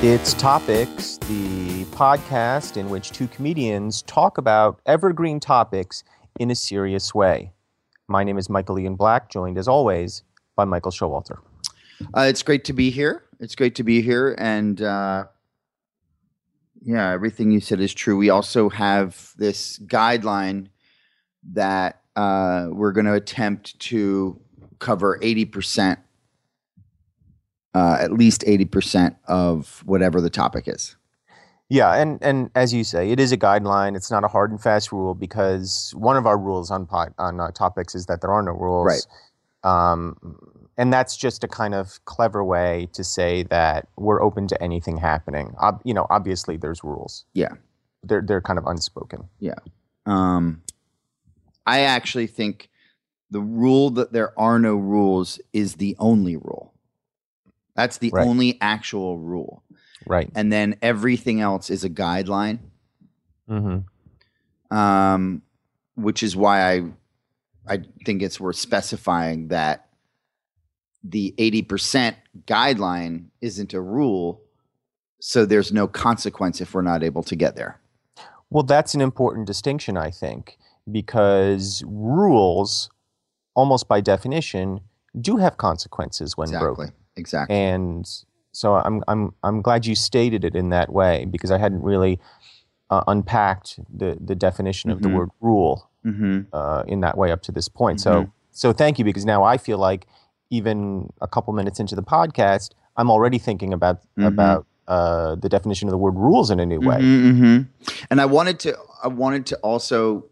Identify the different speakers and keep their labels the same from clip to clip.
Speaker 1: It's Topics, the podcast in which two comedians talk about evergreen topics in a serious way. My name is Michael Ian Black, joined as always by Michael Showalter.
Speaker 2: Uh, it's great to be here. It's great to be here, and uh, yeah, everything you said is true. We also have this guideline that uh, we're going to attempt to cover eighty percent, uh, at least eighty percent of whatever the topic is.
Speaker 1: Yeah, and and as you say, it is a guideline. It's not a hard and fast rule because one of our rules on pod, on uh, topics is that there are no rules.
Speaker 2: Right.
Speaker 1: Um, and that's just a kind of clever way to say that we're open to anything happening. Ob- you know, obviously there's rules.
Speaker 2: Yeah.
Speaker 1: They're they're kind of unspoken.
Speaker 2: Yeah. Um, I actually think the rule that there are no rules is the only rule. That's the
Speaker 1: Right.
Speaker 2: only actual rule.
Speaker 1: Right.
Speaker 2: And then everything else is a guideline,
Speaker 1: Mm-hmm.
Speaker 2: um, which is why I I think it's worth specifying that the 80% guideline isn't a rule, so there's no consequence if we're not able to get there.
Speaker 1: Well, that's an important distinction, I think, because rules, almost by definition, do have consequences when
Speaker 2: Exactly.
Speaker 1: broken.
Speaker 2: Exactly.
Speaker 1: And so I'm I'm I'm glad you stated it in that way because I hadn't really uh, unpacked the the definition of the
Speaker 2: Mhm.
Speaker 1: word rule
Speaker 2: hmm
Speaker 1: uh, in that way up to this point. So so thank you because now I feel like even a couple minutes into the podcast, I'm already thinking about
Speaker 2: Mhm.
Speaker 1: about uh, the definition of the word rules in a new way.
Speaker 2: hmm And I wanted to I wanted to also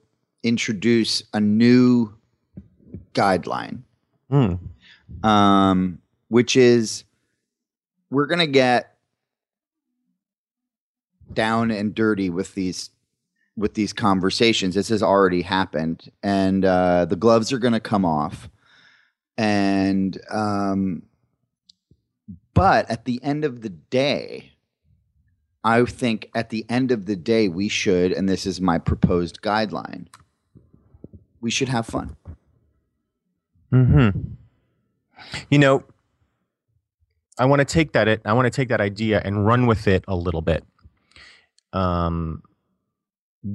Speaker 2: introduce a new guideline,
Speaker 1: Hmm.
Speaker 2: um, which is we're gonna get down and dirty with these with these conversations. This has already happened, and uh, the gloves are gonna come off, and um, but at the end of the day, I think at the end of the day, we should, and this is my proposed guideline, we should have fun.
Speaker 1: Hmm. You know, I want to take that it. I want to take that idea and run with it a little bit, um,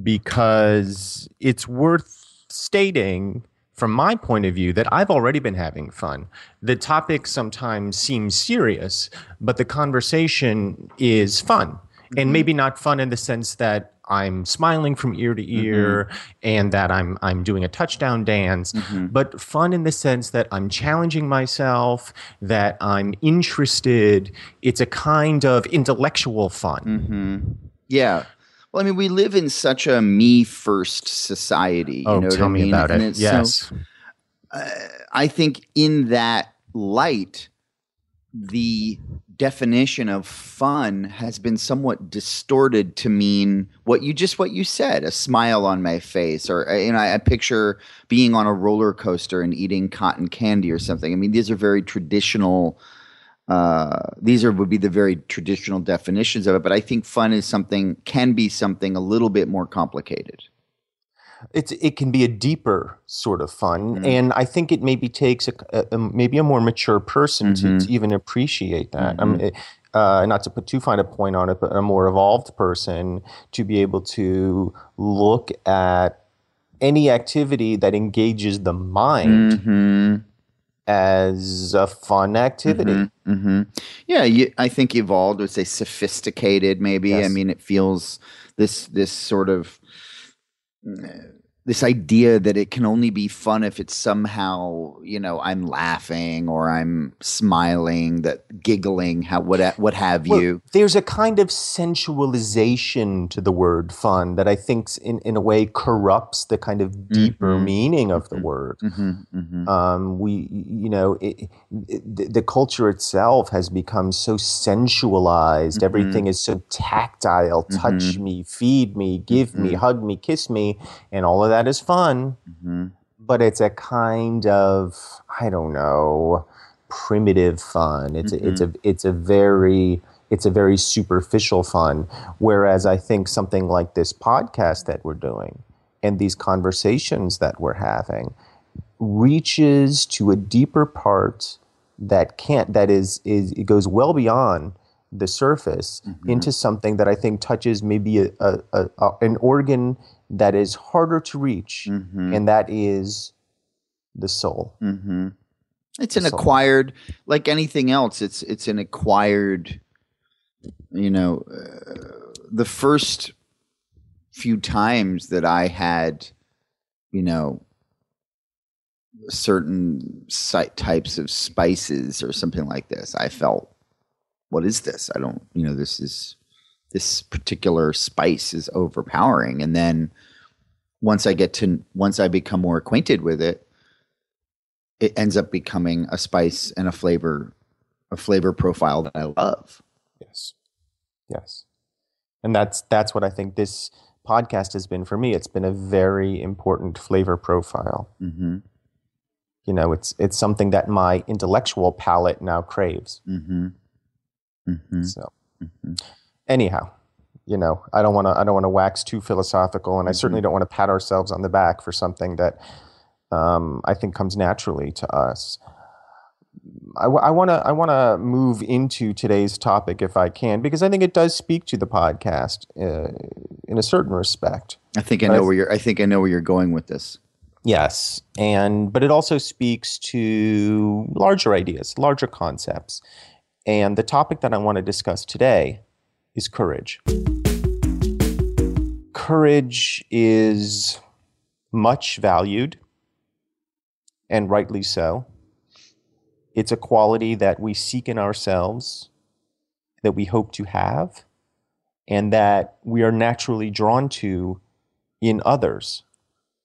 Speaker 1: because it's worth stating from my point of view that I've already been having fun. The topic sometimes seems serious, but the conversation is fun. And
Speaker 2: Mhm.
Speaker 1: maybe not fun in the sense that I'm smiling from ear to ear and that I'm I'm doing a touchdown dance,
Speaker 2: Mhm.
Speaker 1: but fun in the sense that I'm challenging myself, that I'm interested. It's a kind of intellectual fun.
Speaker 2: hmm Yeah. Well, I mean, we live in such a me first society.
Speaker 1: Oh,
Speaker 2: you know
Speaker 1: tell
Speaker 2: what I
Speaker 1: me
Speaker 2: mean?
Speaker 1: about
Speaker 2: And
Speaker 1: it.
Speaker 2: it's so-
Speaker 1: Yes.
Speaker 2: uh, I think in that light, the definition of fun has been somewhat distorted to mean what you just what you said a smile on my face or uh, you know I, I picture being on a roller coaster and eating cotton candy or something. I mean these are very traditional uh, these are would be the very traditional definitions of it but i think fun is something can be something a little bit more complicated
Speaker 1: it's it can be a deeper sort of fun,
Speaker 2: Mm.
Speaker 1: and I think it maybe takes a, a- a- maybe a more mature person to,
Speaker 2: Mhm.
Speaker 1: to even appreciate that. I mean, it- uh, not to put too fine a point on it, but a more evolved person to be able to look at any activity that engages the mind
Speaker 2: mm-hmm.
Speaker 1: as a fun activity.
Speaker 2: hmm Yeah, you, I think evolved would say sophisticated. Maybe I mean it feels this this sort of uh, this idea that it can only be fun if it's somehow you know I'm laughing or I'm smiling, that giggling, how what what have
Speaker 1: Well,
Speaker 2: you?
Speaker 1: There's a kind of sensualization to the word fun that I think in, in a way corrupts the kind of deeper
Speaker 2: Mhm.
Speaker 1: meaning of the
Speaker 2: Mhm.
Speaker 1: word.
Speaker 2: Mm-hmm, mm-hmm.
Speaker 1: um, we you know it, it, the, the culture itself has become so sensualized
Speaker 2: Mhm.
Speaker 1: everything is so tactile touch me feed me give me hug me kiss me and all of that is fun
Speaker 2: hmm
Speaker 1: but it's a kind of i don't know primitive fun. It's a, it's a it's a very it's a very superficial fun. Whereas i think something like this podcast that we're doing and these conversations that we're having reaches to a deeper part that can't that is is it goes well beyond the surface
Speaker 2: Mhm.
Speaker 1: into something that I think touches maybe a, a, a an organ that is harder to reach,
Speaker 2: Mhm.
Speaker 1: and that is the soul.
Speaker 2: hmm It's an
Speaker 1: That's all.
Speaker 2: acquired, like anything else. It's it's an acquired. You know, uh, the first few times that I had, you know, certain si- types of spices or something like this, I felt, what is this? I don't, you know, this is this particular spice is overpowering, and then once I get to once I become more acquainted with it, it ends up becoming a spice and a flavor a flavor profile that I love.
Speaker 1: Yes. Yes. And that's that's what I think this podcast has been for me. It's been a very important flavor profile.
Speaker 2: Mm-hmm.
Speaker 1: You know, it's it's something that my intellectual palate now craves.
Speaker 2: Mm-hmm. Mm-hmm.
Speaker 1: So
Speaker 2: Mhm.
Speaker 1: Anyhow, you know, I don't want to I don't want to wax too philosophical, and I certainly
Speaker 2: Mhm.
Speaker 1: don't want to pat ourselves on the back for something that um, I think comes naturally to us. I want to I want to move into today's topic if I can because I think it does speak to the podcast uh, in a certain respect.
Speaker 2: I think I
Speaker 1: But I
Speaker 2: know
Speaker 1: th-
Speaker 2: where you're I think I know where you're going with this.
Speaker 1: Yes, and but it also speaks to larger ideas, larger concepts. And the topic that I want to discuss today is courage. Courage is much valued, and rightly so. It's a quality that we seek in ourselves, that we hope to have, and that we are naturally drawn to in others.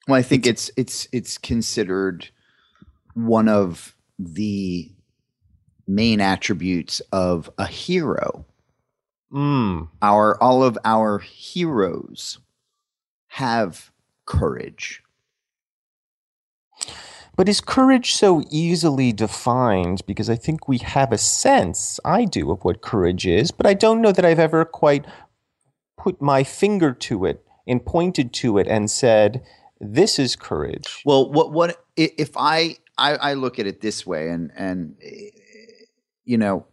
Speaker 2: Well, I think it's it's it's considered one of the main attributes of a hero.
Speaker 1: Mm.
Speaker 2: Our all of our heroes have courage.
Speaker 1: But is courage so easily defined? Because I think we have a sense, I do, of what courage is, but I don't know that I've ever quite put my finger to it and pointed to it and said, this is courage.
Speaker 2: Well, what what if I I, I look at it this way, and and eh, you know,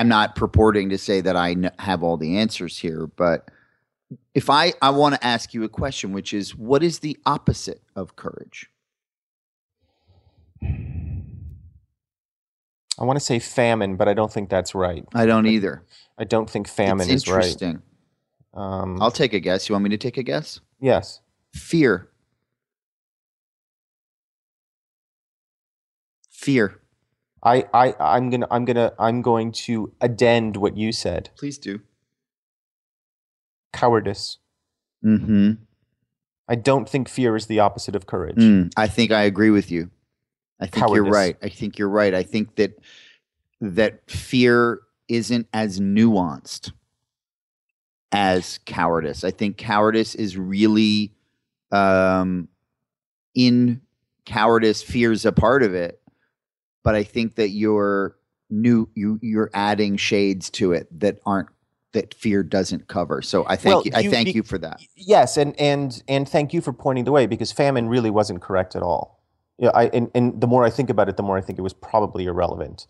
Speaker 2: I'm not purporting to say that I have all the answers here, but if I I want to ask you a question, which is, what is the opposite of courage?
Speaker 1: I want to say famine, but I don't think that's right.
Speaker 2: I don't either.
Speaker 1: I don't think famine
Speaker 2: it's
Speaker 1: is right.
Speaker 2: interesting.
Speaker 1: Um,
Speaker 2: I'll take a guess. You want me to take a guess?
Speaker 1: yes.
Speaker 2: Fear. Fear.
Speaker 1: I, I, I'm gonna, I'm gonna, I'm going to addend what you said.
Speaker 2: Please do.
Speaker 1: Cowardice.
Speaker 2: Mm-hmm.
Speaker 1: I don't think fear is the opposite of courage.
Speaker 2: Mm, I think I agree with you. I think you're right. I think you're right. I think that that fear isn't as nuanced as cowardice. I think cowardice is really um in cowardice fear's a part of it, but I think that you're new you you're adding shades to it that aren't that fear doesn't cover. So I thank
Speaker 1: Well,
Speaker 2: you I thank
Speaker 1: be-
Speaker 2: you for that.
Speaker 1: Yes, and and and thank you for pointing the way because famine really wasn't correct at all. Yeah, I and, and the more I think about it, the more I think it was probably irrelevant.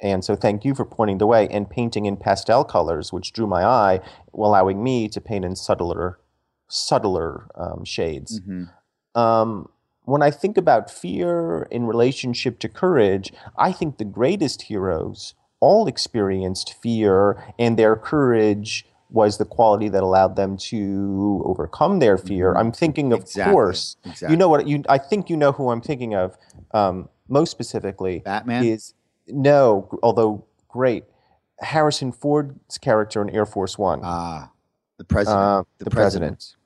Speaker 1: And so thank you for pointing the way and painting in pastel colors, which drew my eye, allowing me to paint in subtler, subtler um, shades.
Speaker 2: Mhm.
Speaker 1: Um, when I think about fear in relationship to courage, I think the greatest heroes all experienced fear, and their courage was the quality that allowed them to overcome their fear.
Speaker 2: Mhm.
Speaker 1: I'm thinking, of
Speaker 2: Exactly.
Speaker 1: course,
Speaker 2: Exactly.
Speaker 1: you know what you. I think you know who I'm thinking of. Um, most specifically,
Speaker 2: Batman?
Speaker 1: is no, although great, Harrison Ford's character in Air Force One
Speaker 2: Ah, the president.
Speaker 1: uh,
Speaker 2: the,
Speaker 1: the
Speaker 2: president.
Speaker 1: president,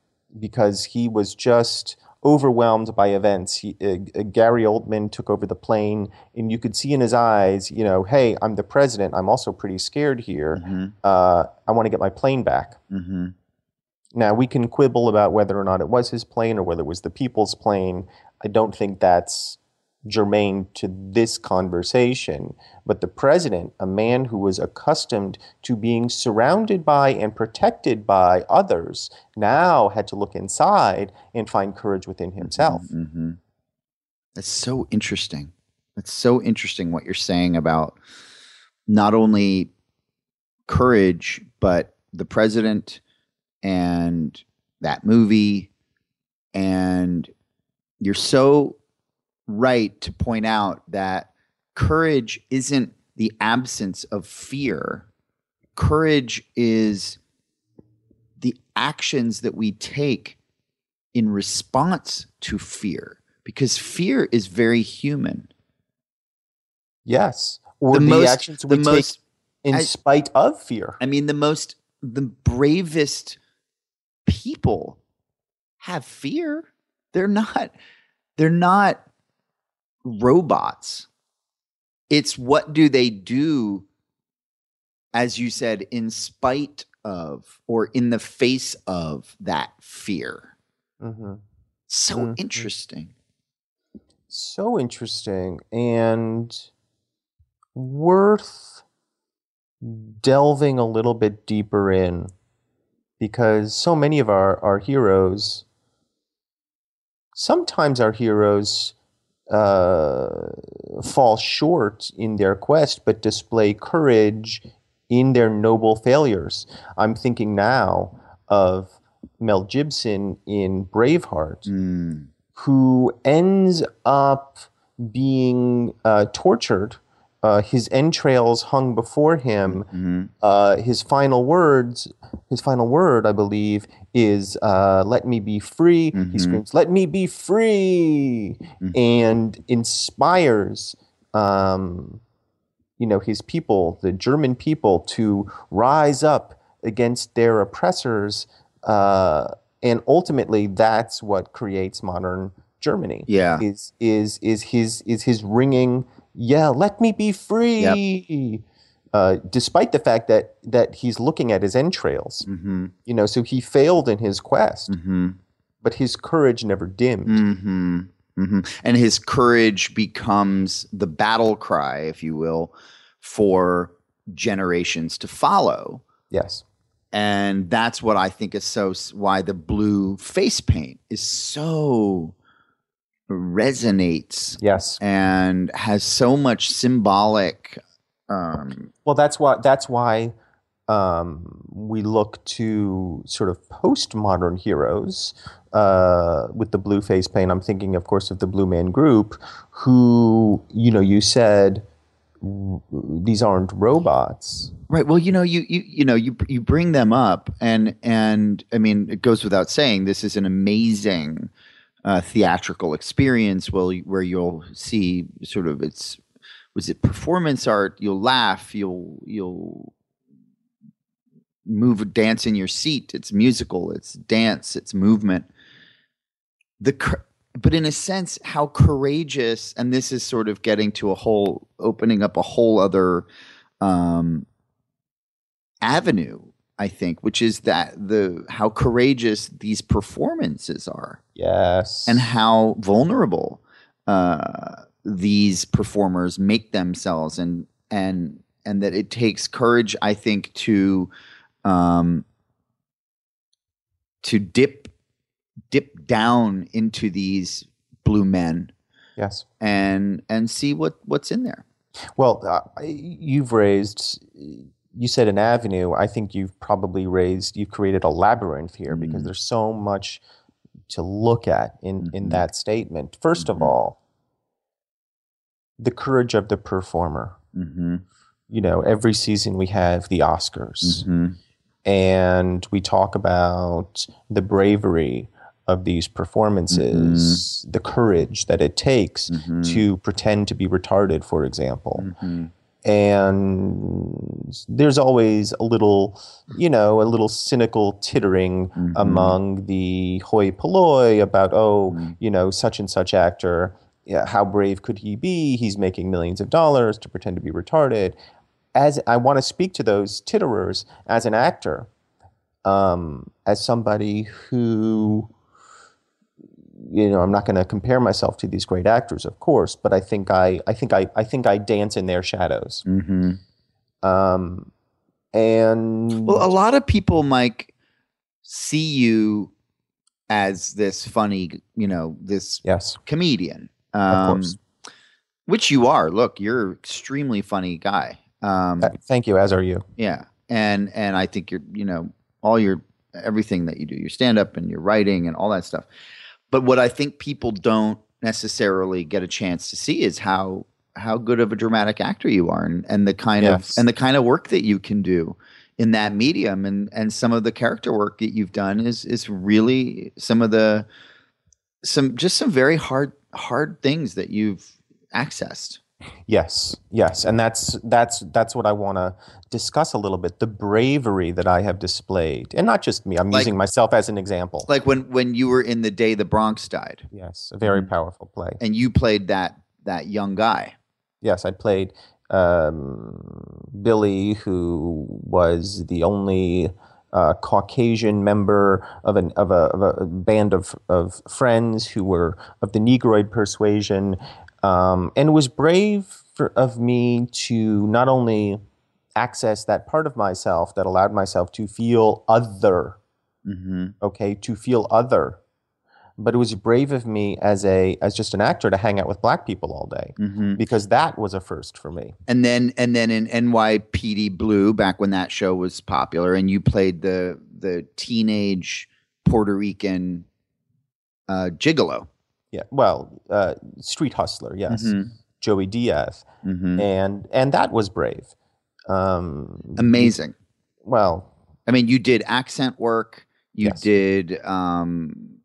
Speaker 1: because he was just overwhelmed by events. He, uh, uh, Gary Oldman took over the plane, and you could see in his eyes, you know, hey, I'm the president. I'm also pretty scared here.
Speaker 2: Mhm,
Speaker 1: Uh, I want to get my plane back.
Speaker 2: mhm.
Speaker 1: Now, we can quibble about whether or not it was his plane or whether it was the people's plane. I don't think that's germane to this conversation. But the president, a man who was accustomed to being surrounded by and protected by others, now had to look inside and find courage within himself.
Speaker 2: hmm That's so interesting. That's so interesting what you're saying about not only courage, but the president and that movie. And you're so right to point out that courage isn't the absence of fear. Courage is the actions that we take in response to fear, because fear is very human.
Speaker 1: Yes. Or
Speaker 2: The
Speaker 1: the,
Speaker 2: most-
Speaker 1: actions we take
Speaker 2: most-
Speaker 1: in
Speaker 2: I-
Speaker 1: spite of fear.
Speaker 2: I mean, the most, the bravest people have fear. They're not, they're not robots. It's what do they do, as you said, in spite of or in the face of that fear.
Speaker 1: hmm
Speaker 2: So
Speaker 1: Mhm.
Speaker 2: interesting.
Speaker 1: So interesting and worth delving a little bit deeper in because so many of our, our heroes, sometimes our heroes uh, fall short in their quest but display courage in their noble failures. I'm thinking now of Mel Gibson in Braveheart
Speaker 2: Mm.
Speaker 1: who ends up being uh, tortured. Uh, his entrails hung before him.
Speaker 2: Mhm.
Speaker 1: Uh, his final words, his final word, I believe, is uh, "Let me be free." He
Speaker 2: Mhm.
Speaker 1: screams, "Let me be free!"
Speaker 2: Mhm.
Speaker 1: and inspires, um, you know, his people, the German people, to rise up against their oppressors. Uh, and ultimately, that's what creates modern Germany
Speaker 2: Yeah.
Speaker 1: is is is his is his ringing yeah let me be free uh, despite the fact that that he's looking at his entrails
Speaker 2: Mm-hmm.
Speaker 1: you know so he failed in his quest
Speaker 2: Mm-hmm.
Speaker 1: but his courage never dimmed
Speaker 2: Mm-hmm. hmm And his courage becomes the battle cry, if you will, for generations to follow.
Speaker 1: yes
Speaker 2: And that's what I think is so why the blue face paint is so resonates
Speaker 1: yes
Speaker 2: and has so much symbolic um
Speaker 1: well that's why that's why um, we look to sort of postmodern heroes uh, with the blue face paint. I'm thinking, of course, of the Blue Man Group, who you know you said these aren't robots.
Speaker 2: Right. Well, you know, you you you know, you you bring them up, and and I mean, it goes without saying, this is an amazing uh, theatrical experience. Well, where you'll see sort of it's was it performance art? You'll laugh. You'll you'll move, dance in your seat. It's musical. It's dance. It's movement. The but in a sense, how courageous, and this is sort of getting to a whole, opening up a whole other um, avenue, I think, which is that the how courageous these performances are
Speaker 1: Yes,
Speaker 2: and how vulnerable uh, these performers make themselves, and and and that it takes courage, I think, to um, to dip dip down into these blue men
Speaker 1: yes.
Speaker 2: and and see what what's in there.
Speaker 1: Well, uh, you've raised. You said an avenue. I think you've probably raised. You've created a labyrinth here because
Speaker 2: Mhm.
Speaker 1: there's so much to look at in in
Speaker 2: Mhm.
Speaker 1: that statement. 1st
Speaker 2: Mhm.
Speaker 1: of all, the courage of the performer.
Speaker 2: Mm-hmm.
Speaker 1: You know, every season we have the Oscars,
Speaker 2: Mm-hmm.
Speaker 1: and we talk about the bravery of these performances, the courage that it takes
Speaker 2: Mm-hmm.
Speaker 1: to pretend to be retarded, for example
Speaker 2: Mm-hmm.
Speaker 1: And there's always a little, you know, a little cynical tittering
Speaker 2: Mhm.
Speaker 1: among the hoi polloi about, oh,
Speaker 2: Mhm.
Speaker 1: you know, such and such actor, yeah, how brave could he be? He's making millions of dollars to pretend to be retarded. As I want to speak to those titterers as an actor, um, as somebody who you know, I'm not going to compare myself to these great actors, of course, but I think I, I think I, I think I dance in their shadows.
Speaker 2: Mm-hmm.
Speaker 1: Um, and
Speaker 2: Well, a lot of people, Mike, see you as this funny, you know, this
Speaker 1: yes,
Speaker 2: comedian.
Speaker 1: of
Speaker 2: Um,
Speaker 1: course.
Speaker 2: Which you are. Look, you're an extremely funny guy. Um,
Speaker 1: Uh, thank you. As are you.
Speaker 2: yeah. and and I think you're you know all your everything that you do, your stand up and your writing and all that stuff. But what I think people don't necessarily get a chance to see is how how good of a dramatic actor you are and, and the kind
Speaker 1: Yes.
Speaker 2: of and the kind of work that you can do in that medium and and some of the character work that you've done is is really some of the some just some very hard hard things that you've accessed
Speaker 1: Yes, yes, and that's that's that's what I want to discuss a little bit. The bravery that I have displayed, and not just me. I'm
Speaker 2: Like-
Speaker 1: using myself as an example.
Speaker 2: like when when you were in the day the bronx died
Speaker 1: yes, a very
Speaker 2: Mhm.
Speaker 1: powerful play.
Speaker 2: and you played that that young guy
Speaker 1: Yes, I played um, Billy, who was the only uh, Caucasian member of an of a, of a band of of friends who were of the Negroid persuasion, um, and it was brave for, of me to not only access that part of myself that allowed myself to feel other,
Speaker 2: mm-hmm.
Speaker 1: okay, to feel other. But it was brave of me as a as just an actor to hang out with black people all day
Speaker 2: Mm-hmm.
Speaker 1: because that was a first for me.
Speaker 2: and then and then in NYPD Blue back when that show was popular and you played the the teenage Puerto Rican uh, gigolo
Speaker 1: Yeah, well, uh, street hustler, yes,
Speaker 2: Mhm.
Speaker 1: Joey Diaz,
Speaker 2: Mhm.
Speaker 1: and and that was brave. Um,
Speaker 2: amazing.
Speaker 1: Well,
Speaker 2: I mean you did accent work. You
Speaker 1: Yes.
Speaker 2: did um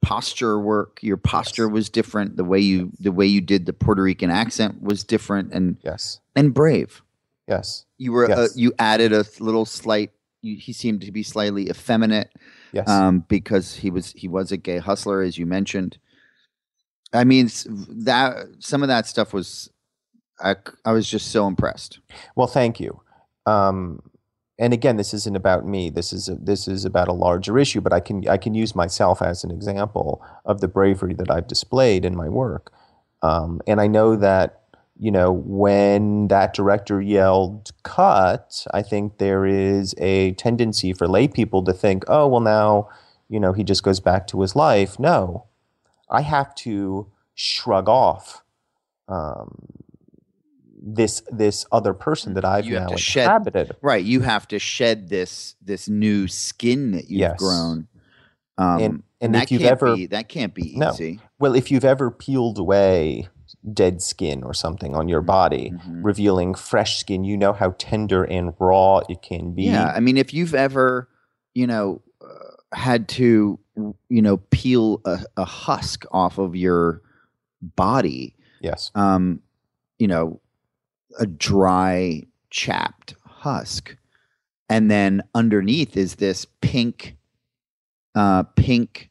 Speaker 2: posture work. Your posture
Speaker 1: Yes.
Speaker 2: was different. The way you the way you did the Puerto Rican accent was different and
Speaker 1: yes,
Speaker 2: and brave.
Speaker 1: Yes,
Speaker 2: you were uh, you added a little slight you, he seemed to be slightly effeminate
Speaker 1: yes,
Speaker 2: um, because he was he was a gay hustler, as you mentioned. I mean, that some of that stuff was, I I was just so impressed.
Speaker 1: Well, thank you. Um, and again, this isn't about me. This is a, this is about a larger issue. But I can I can use myself as an example of the bravery that I've displayed in my work. Um, and I know that you know when that director yelled "cut," I think there is a tendency for lay people to think, "Oh, well, now you know he just goes back to his life." No, I have to shrug off. Um, this this other person that I've
Speaker 2: You
Speaker 1: now
Speaker 2: shed-
Speaker 1: inhabited.
Speaker 2: Right, you have to shed this this new skin that you've
Speaker 1: Yes.
Speaker 2: grown. Um,
Speaker 1: And- and
Speaker 2: that
Speaker 1: if you've
Speaker 2: can't
Speaker 1: ever-
Speaker 2: be that can't be
Speaker 1: No.
Speaker 2: easy.
Speaker 1: Well, if you've ever peeled away dead skin or something on your body,
Speaker 2: Mhm.
Speaker 1: revealing fresh skin, you know how tender and raw it can be.
Speaker 2: Yeah, I mean, if you've ever, you know, uh, had to, you know, peel a, a husk off of your body,
Speaker 1: Yes.
Speaker 2: um, you know, a dry, chapped husk, and then underneath is this pink, uh, pink,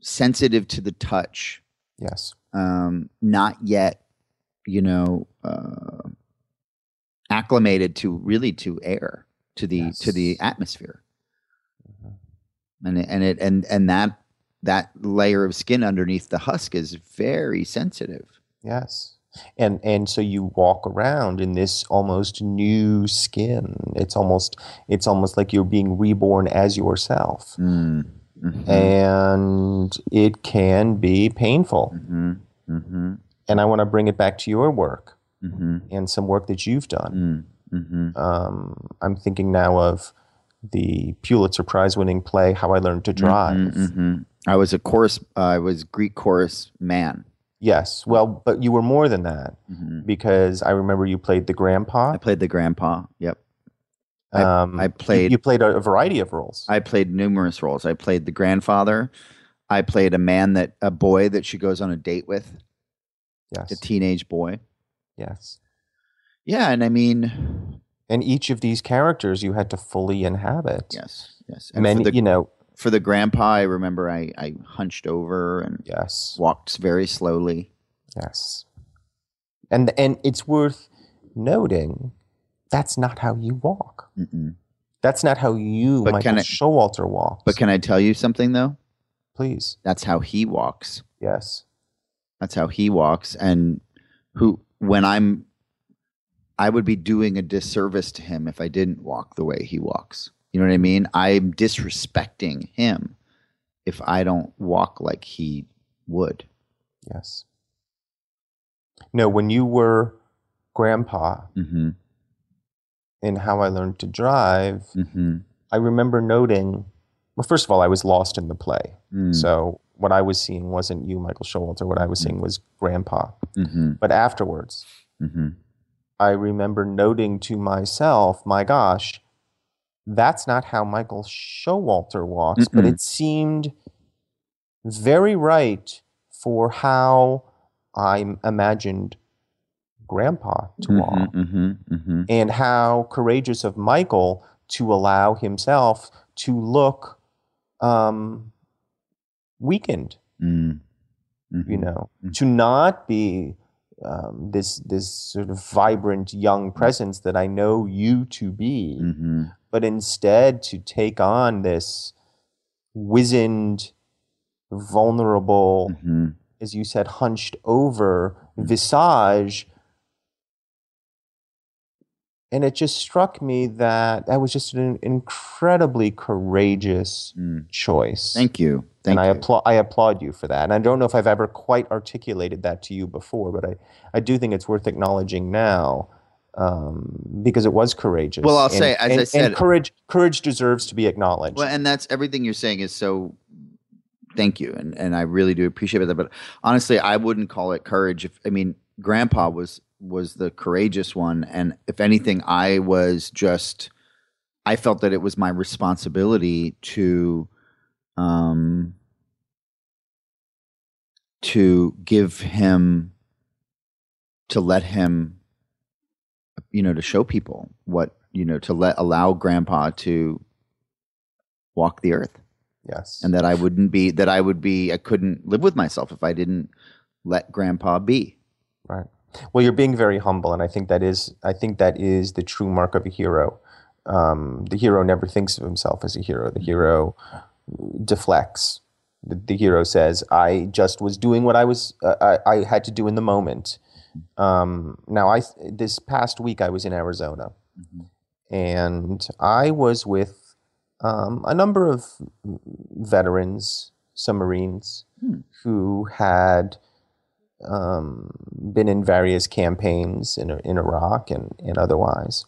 Speaker 2: sensitive to the touch,
Speaker 1: Yes.
Speaker 2: Um, not yet, you know, uh, acclimated to really to air, to the to the
Speaker 1: Yes.
Speaker 2: atmosphere,
Speaker 1: Mhm.
Speaker 2: and it, and it and and that that layer of skin underneath the husk is very sensitive.
Speaker 1: Yes. And and so you walk around in this almost new skin. It's almost it's almost like you're being reborn as yourself.
Speaker 2: Mm. Mhm.
Speaker 1: And it can be painful.
Speaker 2: Mhm. Mhm.
Speaker 1: And I want to bring it back to your work
Speaker 2: Mhm.
Speaker 1: and some work that you've done.
Speaker 2: Mm. Mhm.
Speaker 1: Um, I'm thinking now of the Pulitzer Prize winning play, How I Learned to Drive.
Speaker 2: Mhm. Mhm. I was a chorus. Uh, I was Greek chorus man.
Speaker 1: Yes. Well, but you were more than that
Speaker 2: Mhm.
Speaker 1: because I remember you played the grandpa.
Speaker 2: I played the grandpa. Yep. I-
Speaker 1: Um,
Speaker 2: I
Speaker 1: you-
Speaker 2: played-
Speaker 1: You, played a, a variety of roles.
Speaker 2: I played numerous roles. I played the grandfather. I played a man that a boy that she goes on a date with,
Speaker 1: yes.
Speaker 2: a teenage boy.
Speaker 1: yes.
Speaker 2: Yeah, and I mean,
Speaker 1: And each of these characters you had to fully inhabit.
Speaker 2: yes, yes. And
Speaker 1: Many,
Speaker 2: the
Speaker 1: you know.
Speaker 2: for the grandpa, I remember I I hunched over and
Speaker 1: Yes.
Speaker 2: walked very slowly.
Speaker 1: Yes. And and it's worth noting that's not how you walk.
Speaker 2: Mm-mm.
Speaker 1: That's not how you,
Speaker 2: But
Speaker 1: Michael
Speaker 2: can I-
Speaker 1: Showalter, walks.
Speaker 2: But can I tell you something though?
Speaker 1: Please?
Speaker 2: That's how he walks.
Speaker 1: Yes.
Speaker 2: That's how he walks. And who when I'm I would be doing a disservice to him if I didn't walk the way he walks. You know what I mean? I'm disrespecting him if I don't walk like he would.
Speaker 1: Yes. No, when you were grandpa
Speaker 2: Mm-hmm.
Speaker 1: in how I learned to drive,
Speaker 2: Mm-hmm.
Speaker 1: I remember noting. Well, first of all, I was lost in the play.
Speaker 2: Mm.
Speaker 1: So what I was seeing wasn't you, Michael Showalter. What I was seeing was Grandpa.
Speaker 2: Mm-hmm.
Speaker 1: But afterwards,
Speaker 2: Mm-hmm.
Speaker 1: I remember noting to myself, my gosh, that's not how Michael Showalter walks, but
Speaker 2: Mm-mm.
Speaker 1: it seemed very right for how I imagined Grandpa to walk,
Speaker 2: Mm-hmm. Mm-hmm.
Speaker 1: and how courageous of Michael to allow himself to look um, weakened
Speaker 2: Mm.
Speaker 1: you know,
Speaker 2: Mhm.
Speaker 1: to not be um, this this sort of vibrant young presence that I know you to be,
Speaker 2: Mm-hmm.
Speaker 1: but instead to take on this wizened, vulnerable,
Speaker 2: Mm-hmm.
Speaker 1: as you said, hunched over visage. And it just struck me that that was just an incredibly courageous
Speaker 2: Mm.
Speaker 1: choice
Speaker 2: Thank you. Thank
Speaker 1: and I
Speaker 2: you.
Speaker 1: applaud I applaud you for that. And I don't know if I've ever quite articulated that to you before, but I, I do think it's worth acknowledging now um, because it was courageous.
Speaker 2: Well, I'll
Speaker 1: And-
Speaker 2: say, as
Speaker 1: and,
Speaker 2: I said-
Speaker 1: and courage courage deserves to be acknowledged.
Speaker 2: Well, and that's everything you're saying is so. Thank you, and and I really do appreciate that. But honestly, I wouldn't call it courage. If I mean, Grandpa was was the courageous one, and if anything, I was just. I felt that it was my responsibility to, um, to give him, to let him, you know, to show people what you know, to let allow Grandpa to walk the earth
Speaker 1: yes.
Speaker 2: and that I wouldn't be that I would be I couldn't live with myself if I didn't let grandpa be.
Speaker 1: Right. Well, you're being very humble, and I think that is I think that is the true mark of a hero. Um, the hero never thinks of himself as a hero. The hero deflects. The, the hero says, "I just was doing what I was uh, I, I had to do in the moment." Um, now, I this past week I was in Arizona, and I was with um, a number of veterans, some Marines,
Speaker 2: Hmm.
Speaker 1: who had um, been in various campaigns in, in Iraq and, and otherwise,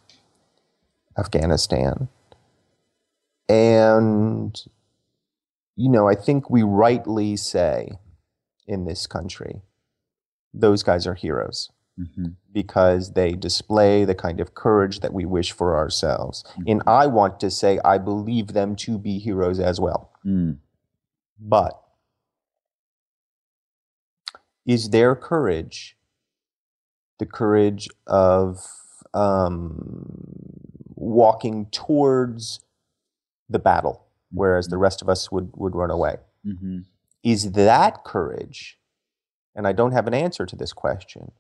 Speaker 1: Afghanistan. And, you know, I think we rightly say in this country, those guys are heroes
Speaker 2: Mm-hmm.
Speaker 1: because they display the kind of courage that we wish for ourselves. And I want to say I believe them to be heroes as well.
Speaker 2: Mm.
Speaker 1: But is their courage the courage of um, walking towards the battle, whereas the rest of us would, would run away?
Speaker 2: Mm-hmm.
Speaker 1: Is that courage, and I don't have an answer to this question,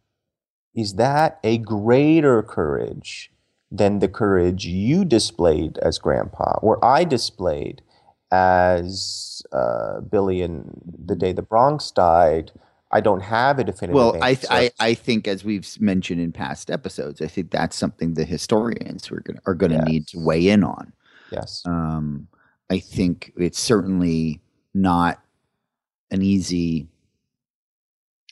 Speaker 1: is that a greater courage than the courage you displayed as grandpa, or I displayed as uh, Billy in the day the Bronx died? I don't have a definitive
Speaker 2: Well, I,
Speaker 1: answer.
Speaker 2: I I think as we've mentioned in past episodes, I think that's something the historians are going are going to need to weigh in on.
Speaker 1: yes.
Speaker 2: Um, I think it's certainly not an easy.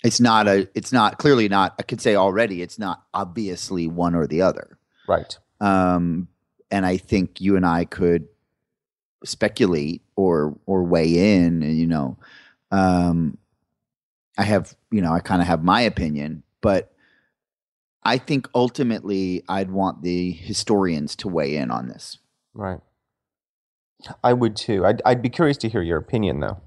Speaker 2: It's not a. It's not clearly not. I could say already. It's not obviously one or the other.
Speaker 1: Right.
Speaker 2: um, and I think you and I could speculate or or weigh in. And, you know, um, I have you know I kind of have my opinion, but I think ultimately I'd want the historians to weigh in on this.
Speaker 1: Right. I would too. I'd, I'd be curious to hear your opinion, though.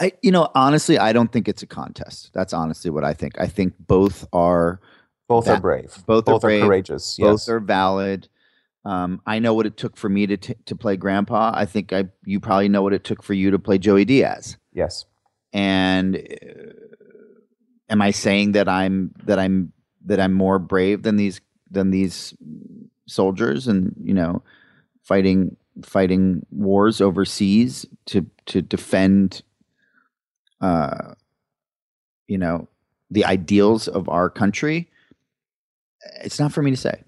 Speaker 2: I you know honestly I don't think it's a contest. That's honestly what I think. I think both are
Speaker 1: Both are brave.
Speaker 2: both are brave,
Speaker 1: courageous.
Speaker 2: both are valid. Um, I know what it took for me to t- to play Grandpa. I think I you probably know what it took for you to play Joey Diaz.
Speaker 1: yes.
Speaker 2: And uh, am i saying that i'm that i'm that i'm more brave than these than these soldiers and you know fighting fighting wars overseas to to defend uh you know the ideals of our country? It's not for me to say.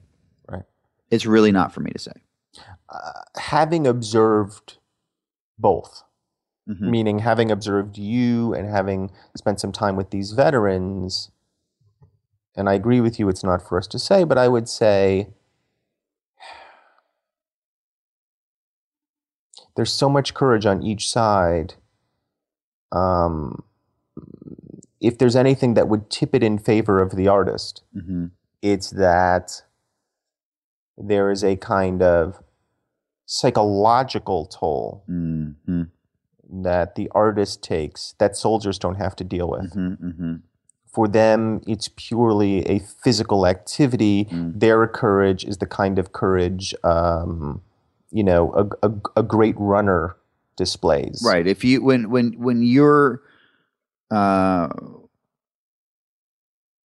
Speaker 1: Right.
Speaker 2: it's really not for me to say.
Speaker 1: Uh, having observed both,
Speaker 2: Mhm.
Speaker 1: meaning having observed you and having spent some time with these veterans and I agree with you, it's not for us to say, but I would say there's so much courage on each side. Um, if there's anything that would tip it in favor of the artist,
Speaker 2: Mm-hmm.
Speaker 1: it's that there is a kind of psychological toll
Speaker 2: Mm-hmm.
Speaker 1: That the artist takes that soldiers don't have to deal with.
Speaker 2: Mm-hmm. Mm-hmm.
Speaker 1: For them, it's purely a physical activity.
Speaker 2: Mm.
Speaker 1: Their courage is the kind of courage, um, you know, a, a, a great runner displays.
Speaker 2: Right. If you when when when you're uh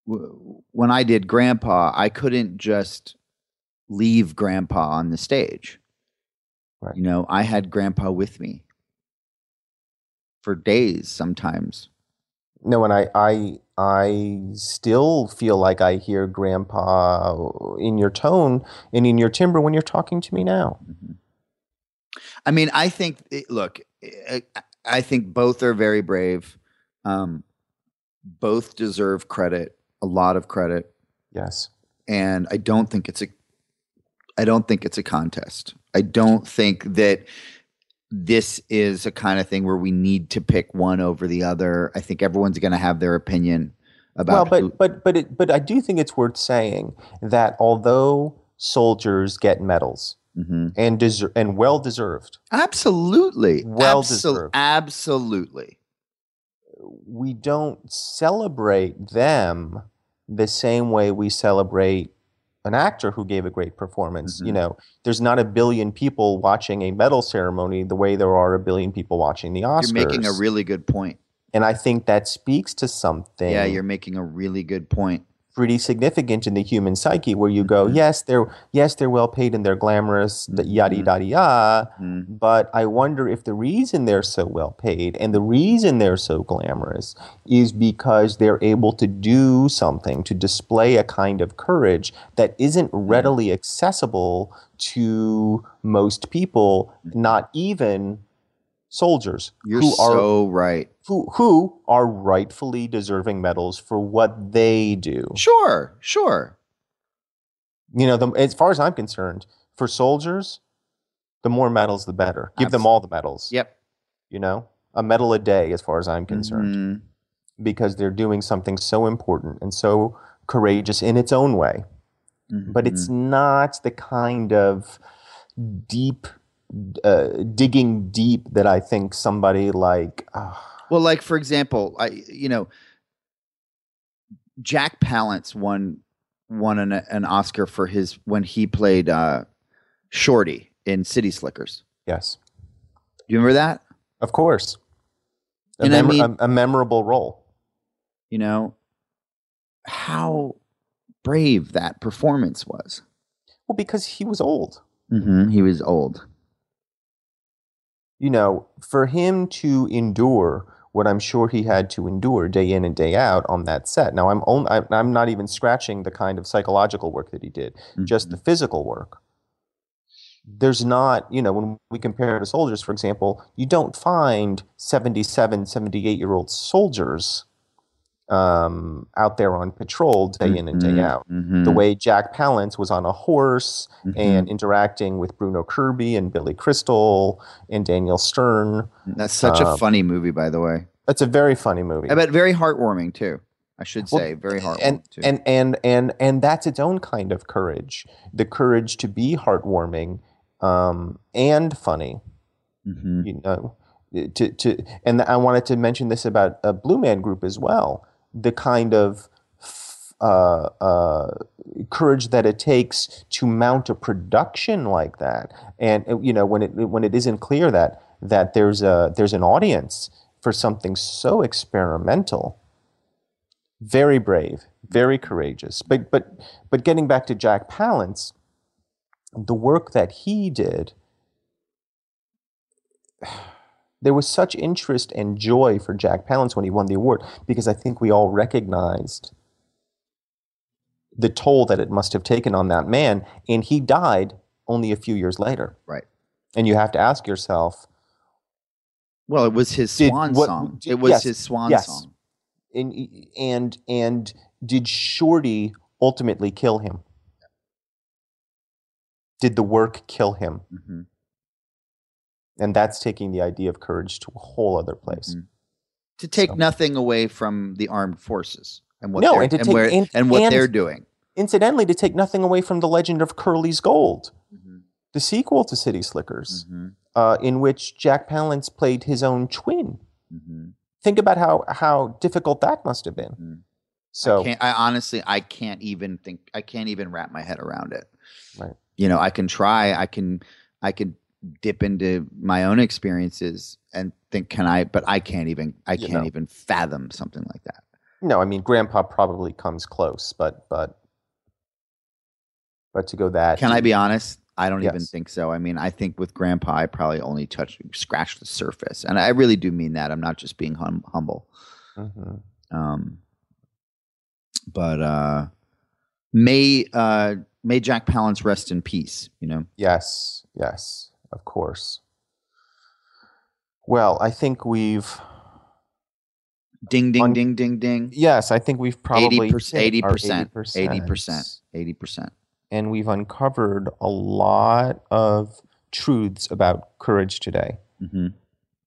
Speaker 2: w- when I did grandpa, I couldn't just leave grandpa on the stage.
Speaker 1: Right.
Speaker 2: You know, I had grandpa with me for days sometimes.
Speaker 1: No, and I, I, I still feel like I hear Grandpa in your tone and in your timbre when you're talking to me now. Mm-hmm.
Speaker 2: I mean, I think eh, look, eh, I, I think both are very brave. Um both deserve credit, a lot of credit.
Speaker 1: Yes.
Speaker 2: and I don't think it's a I don't think it's a contest. I don't think that this is a kind of thing where we need to pick one over the other. I think everyone's going to have their opinion about.
Speaker 1: Well, but
Speaker 2: who,
Speaker 1: but but it, but I do think it's worth saying that although soldiers get medals
Speaker 2: Mhm.
Speaker 1: and deser- and well deserved,
Speaker 2: absolutely
Speaker 1: Well
Speaker 2: Absol-
Speaker 1: deserved.
Speaker 2: absolutely
Speaker 1: we don't celebrate them the same way we celebrate an actor who gave a great performance. You
Speaker 2: Mhm.
Speaker 1: know, there's not a billion people watching a medal ceremony the way there are a billion people watching the Oscars.
Speaker 2: you're making a really good point.
Speaker 1: and I think that speaks to something.
Speaker 2: Yeah, you're making a really good point.
Speaker 1: Pretty significant in the human psyche where you go,
Speaker 2: Mhm.
Speaker 1: yes, they're yes, they're well paid and they're glamorous, yada yada yada. But I wonder if the reason they're so well paid and the reason they're so glamorous is because they're able to do something to display a kind of courage that isn't mm-hmm. readily accessible to most people, mm-hmm. not even soldiers
Speaker 2: You're
Speaker 1: who are
Speaker 2: so right.
Speaker 1: who, who are rightfully deserving medals for what they do.
Speaker 2: Sure, sure.
Speaker 1: You know, the, as far as I'm concerned, for soldiers, the more medals, the better. Give them all the medals.
Speaker 2: Yep.
Speaker 1: You know, a medal a day, as far as I'm concerned,
Speaker 2: Mhm.
Speaker 1: because they're doing something so important and so courageous in its own way. But it's
Speaker 2: Mhm.
Speaker 1: not the kind of deep, uh, digging deep that I think somebody like. Uh,
Speaker 2: Well, like for example, I you know, Jack Palance won won an, an Oscar for his when he played uh, Shorty in City Slickers.
Speaker 1: yes,
Speaker 2: Do you remember that?
Speaker 1: of course. A,
Speaker 2: And I mean-
Speaker 1: a, a memorable role.
Speaker 2: You know how brave that performance was.
Speaker 1: Well, because he was old.
Speaker 2: Mm-hmm. He was old.
Speaker 1: You know, for him to endure what I'm sure he had to endure day in and day out on that set. Now, I'm only, I'm not even scratching the kind of psychological work that he did, just the mm-hmm. physical work. There's not, you know, when we compare to soldiers, for example, you don't find 77, 78 year old soldiers um, out there on patrol day in and day out.
Speaker 2: Mhm.
Speaker 1: The way Jack Palance was on a horse
Speaker 2: Mhm.
Speaker 1: and interacting with Bruno Kirby and Billy Crystal and Daniel Stern.
Speaker 2: that's such a
Speaker 1: um,
Speaker 2: funny movie, by the way.
Speaker 1: It's a very funny movie.
Speaker 2: I bet very heartwarming too. I should
Speaker 1: Well,
Speaker 2: say very heartwarming
Speaker 1: and,
Speaker 2: too.
Speaker 1: and and and and that's its own kind of courage. The courage to be heartwarming um, and funny.
Speaker 2: Mhm.
Speaker 1: You know, to to and I wanted to mention this about a Blue Man Group as well. The kind of uh, uh, courage that it takes to mount a production like that, and uh, you know when it when it isn't clear that that there's a there's an audience for something so experimental. Very brave, very courageous. But but but getting back to Jack Palance, the work that he did there was such interest and joy for Jack Palance when he won the award because I think we all recognized the toll that it must have taken on that man. And he died only a few years later.
Speaker 2: Right.
Speaker 1: And you have to ask yourself,
Speaker 2: Well, it was his
Speaker 1: Did-
Speaker 2: swan
Speaker 1: what-
Speaker 2: song.
Speaker 1: did-
Speaker 2: It was
Speaker 1: yes,
Speaker 2: his swan
Speaker 1: yes.
Speaker 2: song.
Speaker 1: and and and did Shorty ultimately kill him? Did the work kill him?
Speaker 2: hmm
Speaker 1: And that's taking the idea of courage to a whole other place.
Speaker 2: Mhm. To take
Speaker 1: So-
Speaker 2: nothing away from the armed forces and what
Speaker 1: No,
Speaker 2: they're,
Speaker 1: and to
Speaker 2: and,
Speaker 1: take-
Speaker 2: where,
Speaker 1: and-
Speaker 2: and what
Speaker 1: and-
Speaker 2: they're doing.
Speaker 1: Incidentally, to take nothing away from the legend of Curly's Gold,
Speaker 2: Mhm.
Speaker 1: the sequel to City Slickers,
Speaker 2: Mhm.
Speaker 1: uh, in which Jack Palance played his own twin.
Speaker 2: Mhm.
Speaker 1: Think about how how difficult that must have been.
Speaker 2: Mhm.
Speaker 1: So
Speaker 2: I, can't, I honestly, I can't even think. I can't even wrap my head around it.
Speaker 1: Right.
Speaker 2: You know, I can try. I can. I can dip into my own experiences and think, can I? But I can't even. I
Speaker 1: You
Speaker 2: can't
Speaker 1: know.
Speaker 2: even fathom something like that.
Speaker 1: no, I mean Grandpa probably comes close, but but but to go that
Speaker 2: Can I be honest? I don't even think so. I mean, I think with Grandpa, I probably only touched, scratched the surface, and I really do mean that. I'm not just being hum- humble.
Speaker 1: Mhm.
Speaker 2: Um, but uh, may uh, may Jack Palance rest in peace. You know.
Speaker 1: Yes, yes, of course. Well, I think we've
Speaker 2: Ding ding
Speaker 1: Un-
Speaker 2: ding ding ding.
Speaker 1: yes, I think we've probably hit
Speaker 2: Eighty
Speaker 1: our
Speaker 2: percent. Eighty percent.
Speaker 1: 80%.
Speaker 2: Eighty percent.
Speaker 1: and we've uncovered a lot of truths about courage today.
Speaker 2: hmm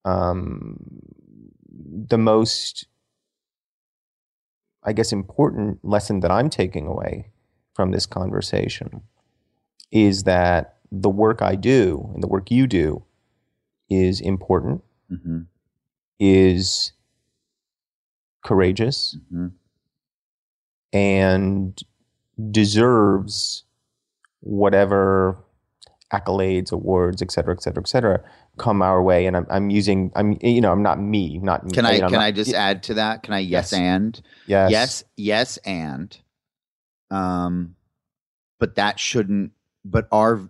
Speaker 1: Um, the most, I guess, important lesson that I'm taking away from this conversation is that the work I do and the work you do is important,
Speaker 2: hmm
Speaker 1: is courageous,
Speaker 2: hmm
Speaker 1: and deserves whatever accolades, awards, et cetera, et cetera, et cetera, come our way. And I'm, I'm using, I'm, you know, I'm not me, not
Speaker 2: Can I
Speaker 1: you know,
Speaker 2: can
Speaker 1: not-
Speaker 2: I just add to that? Can I yes,
Speaker 1: Yes.
Speaker 2: and
Speaker 1: yes,
Speaker 2: yes yes and um, but that shouldn't. But our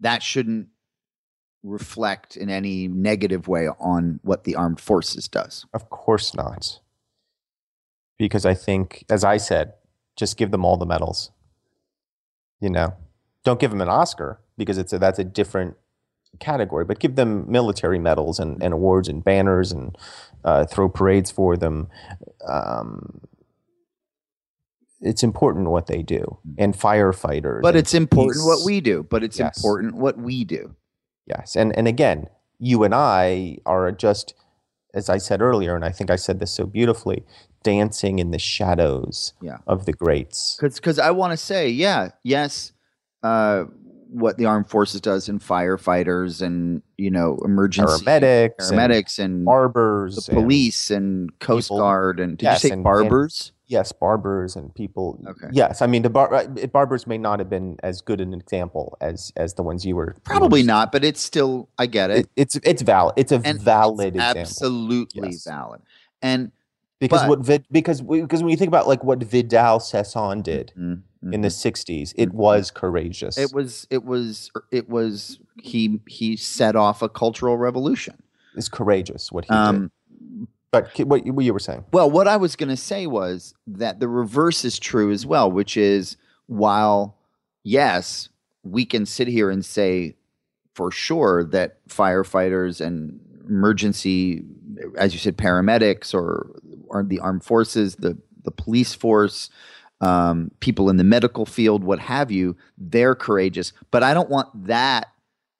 Speaker 2: that shouldn't reflect in any negative way on what the armed forces does.
Speaker 1: Of course not. Because I think, as I said, just give them all the medals. You know, don't give them an Oscar because it's a, that's a different category, but give them military medals and, and awards and banners and uh, throw parades for them. Um, it's important what they do, and firefighters.
Speaker 2: But
Speaker 1: and
Speaker 2: it's important what we do. But it's
Speaker 1: Yes.
Speaker 2: important what we do.
Speaker 1: Yes, and and again, you and I are just, as I said earlier, and I think I said this so beautifully, dancing in the shadows
Speaker 2: Yeah.
Speaker 1: of the greats.
Speaker 2: because I want to say, yeah, yes, uh, what the armed forces does in firefighters and you know emergency
Speaker 1: Paramedics, and
Speaker 2: paramedics and,
Speaker 1: barbers,
Speaker 2: the police and Coast
Speaker 1: people-
Speaker 2: Guard and did
Speaker 1: Yes,
Speaker 2: you say
Speaker 1: and- and-
Speaker 2: barbers?
Speaker 1: Yes, barbers and people.
Speaker 2: Okay.
Speaker 1: Yes, I mean the bar, barbers may not have been as good an example as as the ones you were.
Speaker 2: Probably
Speaker 1: just-
Speaker 2: not, but it's still I get it.
Speaker 1: It, it's it's valid. It's a
Speaker 2: And
Speaker 1: valid
Speaker 2: it's
Speaker 1: example.
Speaker 2: absolutely
Speaker 1: Yes.
Speaker 2: valid. And
Speaker 1: because
Speaker 2: but-
Speaker 1: what Vid, because we, because when you think about like what Vidal Sassoon did
Speaker 2: Mm,
Speaker 1: in the
Speaker 2: mhm.
Speaker 1: '60s, it was courageous.
Speaker 2: it was it was it was he he set off a cultural revolution.
Speaker 1: It's courageous what he did. But what you were saying?
Speaker 2: Well, what I was going to say was that the reverse is true as well, which is while, yes, we can sit here and say for sure that firefighters and emergency, as you said, paramedics or, or the armed forces, the, the police force, um, people in the medical field, what have you, they're courageous. But I don't want that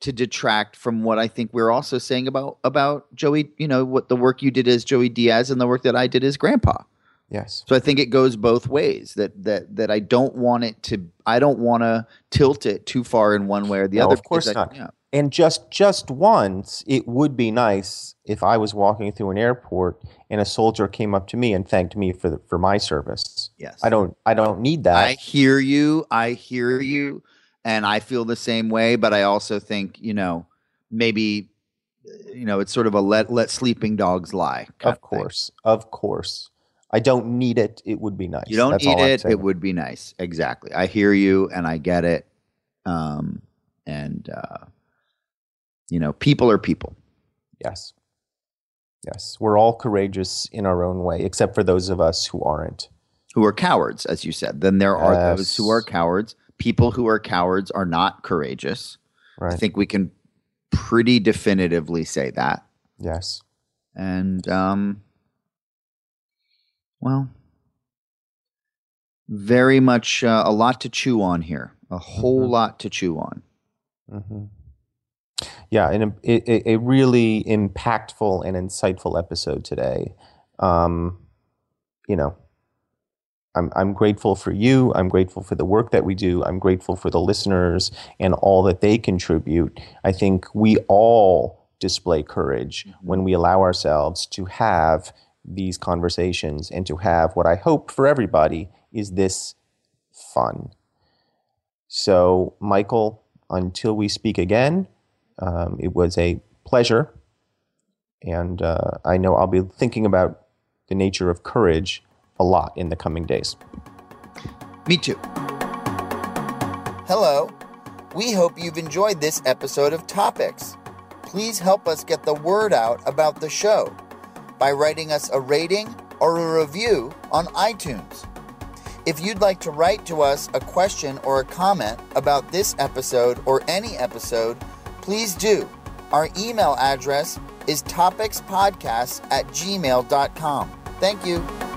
Speaker 2: to detract from what I think we're also saying about about Joey, you know, what the work you did as Joey Diaz and the work that I did as grandpa.
Speaker 1: Yes.
Speaker 2: So I think it goes both ways. That that that I don't want it to I don't want to tilt it too far in one way or the
Speaker 1: No,
Speaker 2: other.
Speaker 1: of course
Speaker 2: I-
Speaker 1: not.
Speaker 2: yeah.
Speaker 1: And just just once, it would be nice if I was walking through an airport and a soldier came up to me and thanked me for the, for my service.
Speaker 2: Yes.
Speaker 1: I don't I don't need that.
Speaker 2: I hear you. I hear you. And I feel the same way, but I also think, you know, maybe you know, it's sort of a let let sleeping dogs lie.
Speaker 1: of course, of course. I don't need it. It would be nice.
Speaker 2: You don't
Speaker 1: That's
Speaker 2: need it, it would be nice. Exactly. I hear you and I get it. Um and uh you know, people are people.
Speaker 1: Yes. Yes. We're all courageous in our own way, except for those of us who aren't.
Speaker 2: who are cowards, as you said. Then there are those who are cowards. People who are cowards are not courageous. I think we can pretty definitively say that.
Speaker 1: Yes.
Speaker 2: And um, well,
Speaker 3: Very much uh, a lot to chew on here. A whole
Speaker 1: Mhm.
Speaker 3: lot to chew on.
Speaker 1: hmm Yeah, and a, a, a really impactful and insightful episode today. Um, you know, I'm I'm grateful for you. I'm grateful for the work that we do. I'm grateful for the listeners and all that they contribute. I think we all display courage when we allow ourselves to have these conversations and to have what I hope for everybody is this fun. So, Michael, until we speak again, um, it was a pleasure. And uh, I know I'll be thinking about the nature of courage a lot in the coming days.
Speaker 3: Me too.
Speaker 2: Hello. We hope you've enjoyed this episode of Topics. Please help us get the word out about the show by writing us a rating or a review on iTunes. If you'd like to write to us a question or a comment about this episode or any episode, please do. Our email address is topicspodcast at gmail.com. Thank you.